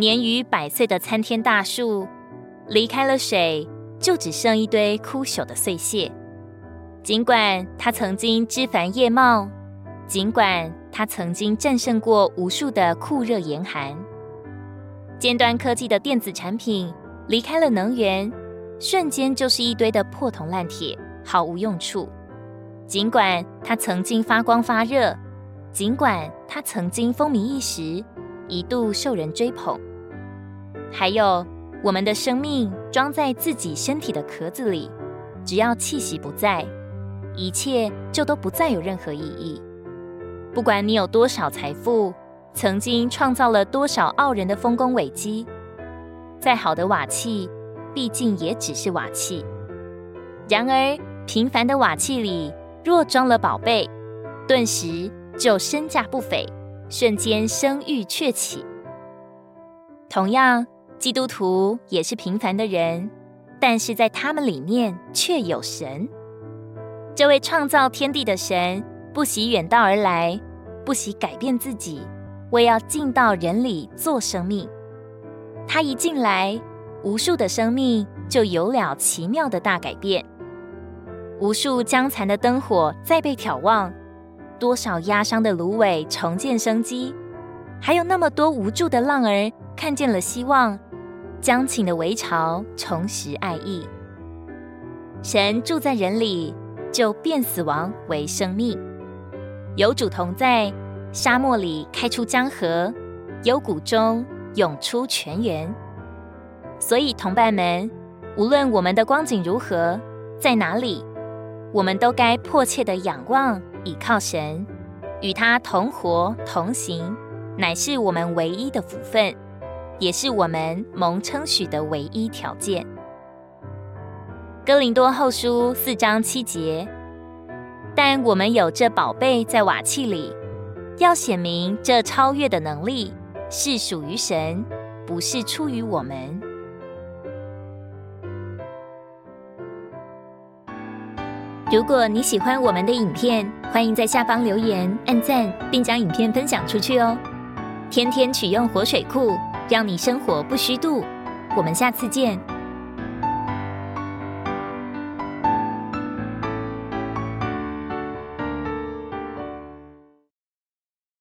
年逾百岁的参天大树，离开了水，就只剩一堆枯朽的碎屑。尽管它曾经枝繁叶茂，尽管它曾经战胜过无数的酷热严寒，尖端科技的电子产品离开了能源，瞬间就是一堆的破铜烂铁，毫无用处。尽管它曾经发光发热，尽管它曾经风靡一时，一度受人追捧，还有我们的生命装在自己身体的壳子里，只要气息不在。一切就都不再有任何意义。不管你有多少财富，曾经创造了多少傲人的丰功伟绩，再好的瓦器，毕竟也只是瓦器。然而，平凡的瓦器里若装了宝贝，顿时就身价不菲，瞬间声誉鹊起。同样，基督徒也是平凡的人，但是在他们里面却有神。这位创造天地的神不惜远道而来，不惜改变自己，为要进到人里做生命。他一进来，无数的生命就有了奇妙的大改变。无数将残的灯火再被眺望，多少压伤的芦苇重见生机，还有那么多无助的浪儿看见了希望，将倾的围巢重拾爱意。神住在人里。就变死亡为生命，有主同在，沙漠里开出江河，幽谷中涌出泉源。所以，同伴们，无论我们的光景如何，在哪里，我们都该迫切的仰望、倚靠神，与他同活同行，乃是我们唯一的福分，也是我们蒙称许的唯一条件。哥林多后书四章七节，但我们有这宝贝在瓦器里，要显明这超越的能力是属于神，不是出于我们。如果你喜欢我们的影片，欢迎在下方留言、按赞，并将影片分享出去哦。天天取用活水库，让你生活不虚度。我们下次见。